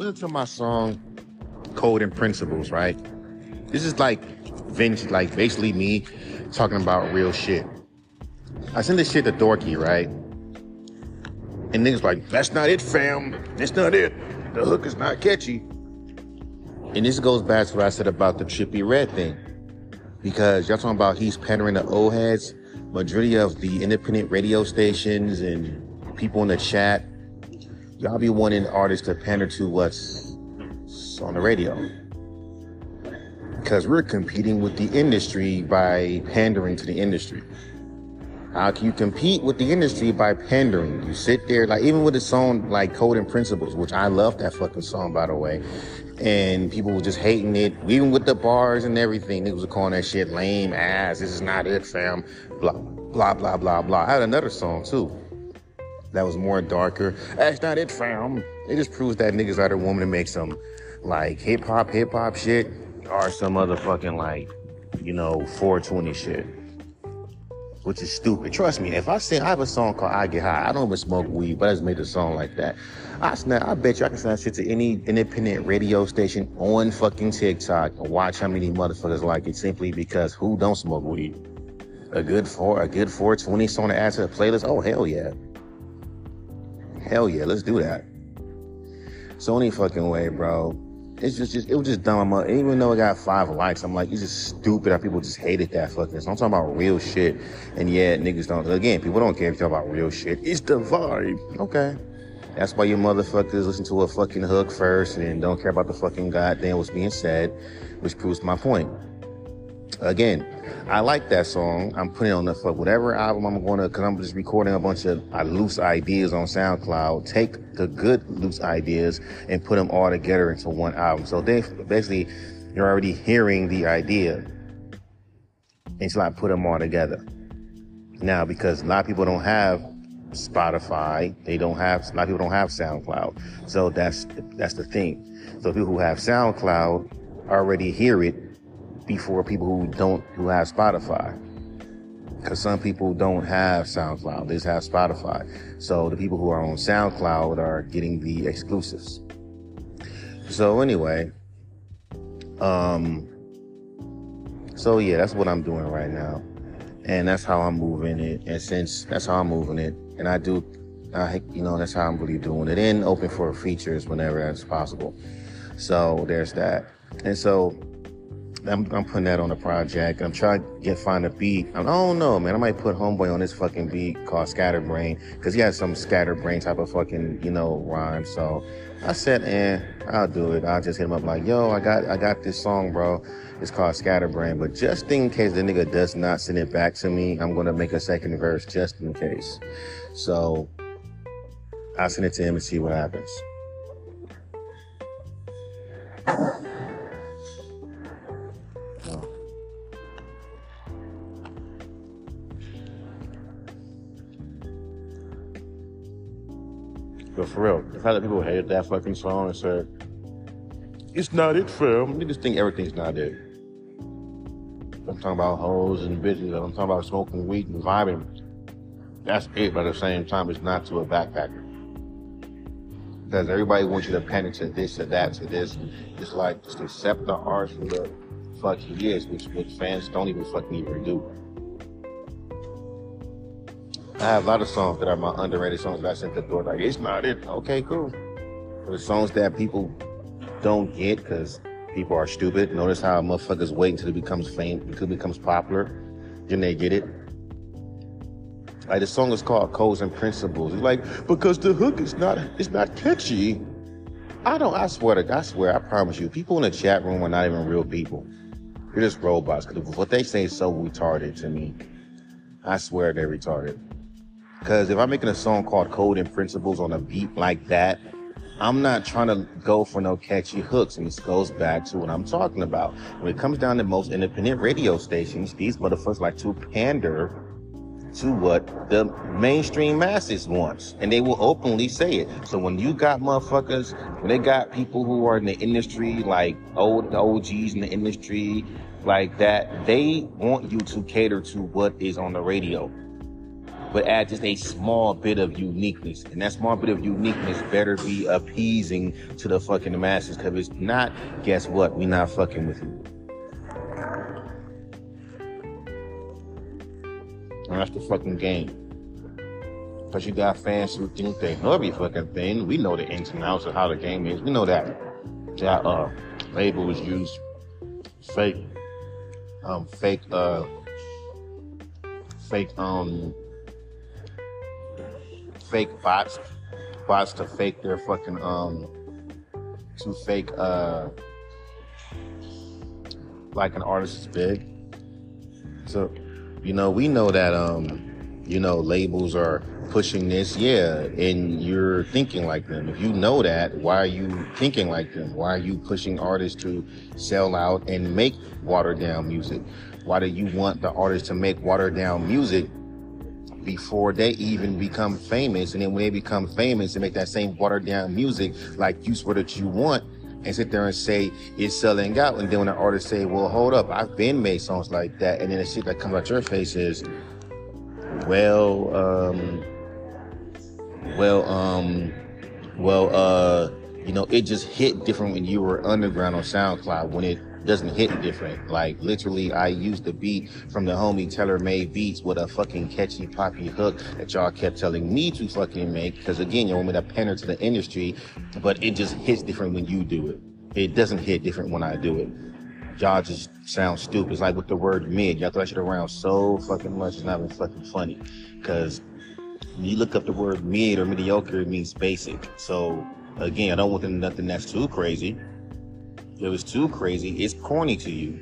listen to my song Code and Principles, right? This is like vintage, like basically me talking about real shit. I sent this shit to Dorky, right? And niggas like, that's not it, fam. That's not it. The hook is not catchy. And this goes back to what I said about the trippy red thing. Because y'all talking about he's pandering to old heads. Majority of the independent radio stations and people in the chat, y'all be wanting artists to pander to what's on the radio. Because we're competing with the industry by pandering to the industry. How can you compete with the industry by pandering? You sit there, like, even with a song like Code and Principles, which I love that fucking song, by the way. And people were just hating it, even with the bars and everything. Niggas were calling that shit lame ass. This is not it, fam. Blah, blah, blah, blah, blah. I had another song too that was more darker. That's not it, fam. It just proves that niggas are the woman to make some like hip hop, hip hop shit or some other fucking like, you know, 420 shit which is stupid. Trust me, if I sing, I have a song called I Get High, I don't even smoke weed, but I just made a song like that. I snap, I bet you I can send shit to any independent radio station on fucking TikTok and watch how many motherfuckers like it simply because who don't smoke weed? A good four, a good 420 song to add to the playlist? Oh hell yeah. Hell yeah, let's do that. So any fucking way, bro it's just, just it was just dumb. Uh, even though it got five likes, I'm like, it's just stupid how people just hated that fucking. So I'm talking about real shit, and yeah, niggas don't. Again, people don't care if you talk about real shit. It's the vibe. Okay. That's why you motherfuckers listen to a fucking hook first and don't care about the fucking goddamn what's being said, which proves my point. Again, I like that song. I'm putting on the fuck whatever album I'm going to, cause I'm just recording a bunch of uh, loose ideas on SoundCloud. Take the good loose ideas and put them all together into one album. So they basically, you're already hearing the idea until I put them all together. Now, because a lot of people don't have Spotify, they don't have, a lot of people don't have SoundCloud. So that's, that's the thing. So people who have SoundCloud already hear it before people who don't who have Spotify. Because some people don't have SoundCloud, they just have Spotify. So the people who are on SoundCloud are getting the exclusives. So anyway, um, so yeah, that's what I'm doing right now, and that's how I'm moving it. And since that's how I'm moving it, and I do, I you know that's how I'm really doing it. And open for features whenever that's possible. So there's that. And so I'm, I'm putting that on a project. I'm trying to get find a beat. I don't know, man. I might put Homeboy on this fucking beat called Scatterbrain because he has some scatterbrain type of fucking you know rhyme. So I said, eh, I'll do it. I'll just hit him up like, yo, I got I got this song, bro. It's called Scatterbrain. But just in case the nigga does not send it back to me, I'm gonna make a second verse just in case. So I'll send it to him and see what happens. For real, the fact that people hated that fucking song and said, it's not it, fam. Niggas think everything's not it. I'm talking about hoes and bitches. I'm talking about smoking weed and vibing. That's it, but at the same time, it's not to a backpacker. Because everybody wants you to panic to this, to that, to this. It's like, just accept the art for the fuck he is, which, which fans don't even fucking even do. I have a lot of songs that are my underrated songs that I sent to Thor. Like, it's not it. Okay, cool. But the songs that people don't get because people are stupid. Notice how motherfuckers wait until it becomes famous, until it becomes popular. Then they get it. Like the song is called Codes and Principles. It's like, because the hook is not it's not catchy. I don't I swear to I swear, I promise you, people in the chat room are not even real people. They're just robots. Cause what they say is so retarded to me. I swear they're retarded. Because if I'm making a song called Code and Principles on a beat like that, I'm not trying to go for no catchy hooks. And this goes back to what I'm talking about. When it comes down to most independent radio stations, these motherfuckers like to pander to what the mainstream masses wants. And they will openly say it. So when you got motherfuckers, when they got people who are in the industry, like old OGs in the industry, like that, they want you to cater to what is on the radio. But add just a small bit of uniqueness. And that small bit of uniqueness better be appeasing to the fucking masses. Cause it's not, guess what? We not fucking with you. And that's the fucking game. Because you got fans who think they know every fucking thing. We know the ins and outs of how the game is. We know that. That uh, labels use fake, um, fake, uh, fake, um, fake bots, bots to fake their fucking, um, to fake, uh, like an artist is big. So, you know, we know that, um, you know, labels are pushing this, yeah, and you're thinking like them. If you know that, why are you thinking like them? Why are you pushing artists to sell out and make watered down music? Why do you want the artists to make watered down music before they even become famous? And then when they become famous and make that same watered down music like you swear that you want, and sit there and say it's selling out. And then when the artist say, well, hold up, I've been made songs like that. And then the shit that comes out your face is, well, um, well, um, well, uh, you know, it just hit different when you were underground on SoundCloud when it doesn't hit different. Like literally, I used the beat from the homie Teller Made Beats with a fucking catchy poppy hook that y'all kept telling me to fucking make. Because again, you want me to pander to the industry, but it just hits different when you do it. It doesn't hit different when I do it. Y'all just sound stupid. It's like with the word mid. Y'all throw shit around so fucking much. It's not even fucking funny. Because when you look up the word mid or mediocre, it means basic. So again, I don't want nothing that's too crazy. It was too crazy, it's corny to you.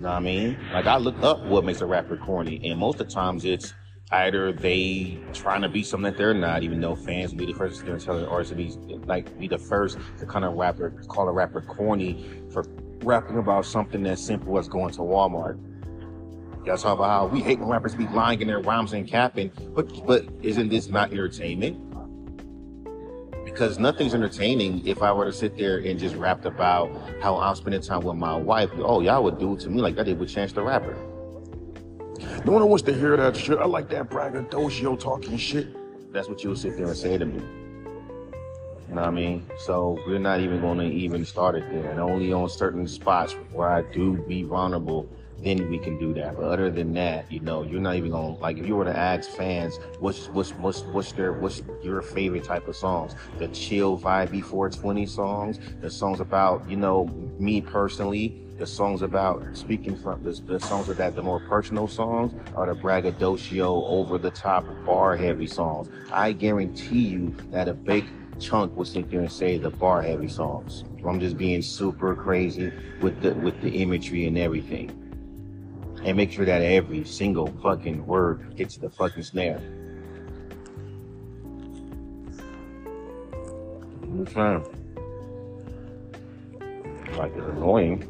Know what I mean? Like I look up what makes a rapper corny, and most of the times it's either they trying to be something that they're not, even though fans will be the first to tell the artist to be like be the first to kind of rapper call a rapper corny for rapping about something as simple as going to Walmart. Y'all talk about how we hate when rappers be lying in their rhymes and capping, but but isn't this not entertainment? Because nothing's entertaining if I were to sit there and just rap about how I'm spending time with my wife. Oh, y'all would do it to me like that did with Chance the Rapper. No one wants to hear that shit. I like that braggadocio talking shit. That's what you'll sit there and say to me. You know what I mean? So we're not even going to even start it there. And only on certain spots where I do be vulnerable then we can do that. But other than that, you know, you're not even gonna like if you were to ask fans what's what's what's what's their what's your favorite type of songs? The chill vibey 420 songs, the songs about, you know, me personally, the songs about speaking from the, the songs of that the more personal songs are the braggadocio over the top bar heavy songs. I guarantee you that a big chunk will sit there and say the bar heavy songs. I'm just being super crazy with the with the imagery and everything and make sure that every single fucking word hits the fucking snare. I'm saying. Like it's annoying,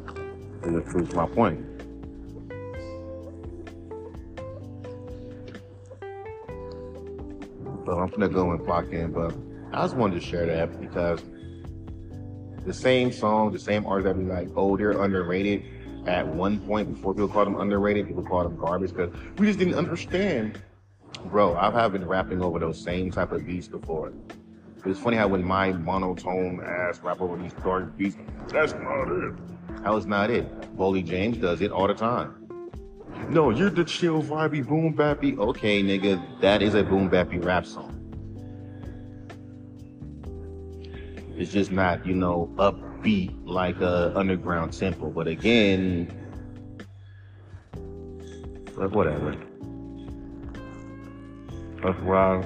because it proves my point. But I'm gonna go and clock in, but I just wanted to share that because the same song, the same artists that be like, oh, they're underrated at one point before people called them underrated, people called them garbage because we just didn't understand. Bro, I have been rapping over those same type of beats before. It's funny how when my monotone ass rap over these dark beats, that's not it. How is not it? Boldy James does it all the time. No, you're the chill, vibey, boom bappy. Okay, nigga, that is a boom bappy rap song. It's just not, you know, up beat like a underground tempo. But again, like whatever. That's why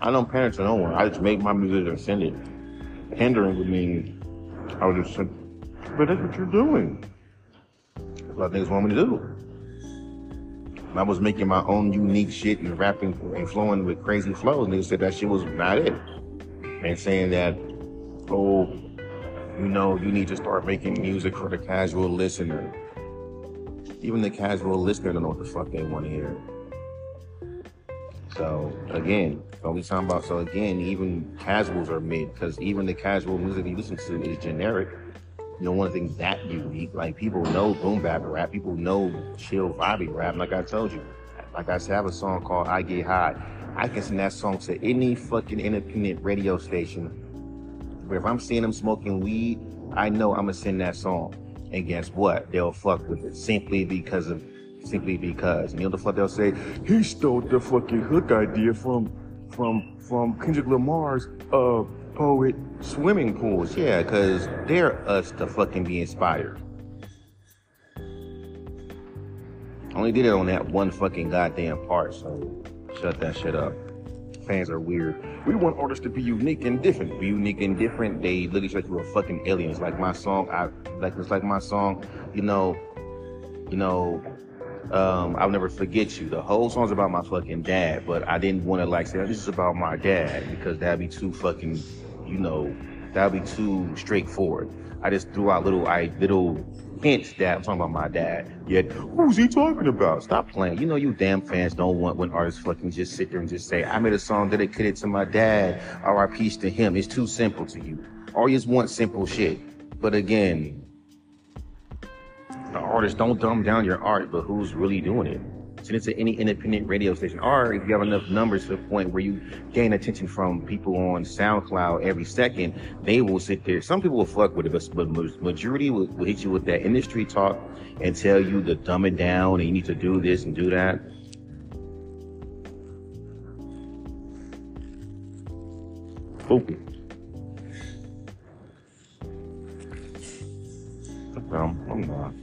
I don't pander to no one. I just make my music and send it. Hindering would mean I would just send, but that's what you're doing. That's what niggas want me to do. I was making my own unique shit and rapping and flowing with crazy flows. Niggas said that shit was not it. And saying that oh, you know, you need to start making music for the casual listener. Even the casual listener don't know what the fuck they want to hear. So again, what we talking about? So again, even casuals are mid because even the casual music you listen to is generic. know, one thing that unique. Like people know boom bap rap, people know chill vibey rap. Like I told you, like I said, I have a song called "I Get High." I can send that song to any fucking independent radio station. If I'm seeing them smoking weed, I know I'm gonna send that song. And guess what? They'll fuck with it simply because of simply because. And you know the fuck they'll say? He stole the fucking hook idea from from from Kendrick Lamar's uh poet. Swimming pools, yeah, because they're us to fucking be inspired. Only did it on that one fucking goddamn part, so shut that shit up. Fans are weird. We want artists to be unique and different. Be unique and different. They literally like you were fucking aliens. Like my song, I like it's like my song, you know, you know, um, I'll never forget you. The whole song's about my fucking dad, but I didn't want to like say this is about my dad because that'd be too fucking, you know, that'd be too straightforward. I just threw out little, I little hints that I'm talking about my dad. Yet, who's he talking about? Stop playing. You know, you damn fans don't want when artists fucking just sit there and just say, I made a song dedicated to my dad, RIPs to him. It's too simple to you. Just want simple shit. But again, the artists don't dumb down your art, but who's really doing it? It to any independent radio station. Or if you have enough numbers to the point where you gain attention from people on SoundCloud every second, they will sit there. Some people will fuck with it, but, but majority will, will hit you with that industry talk and tell you to dumb it down and you need to do this and do that. Open. Um, I'm not.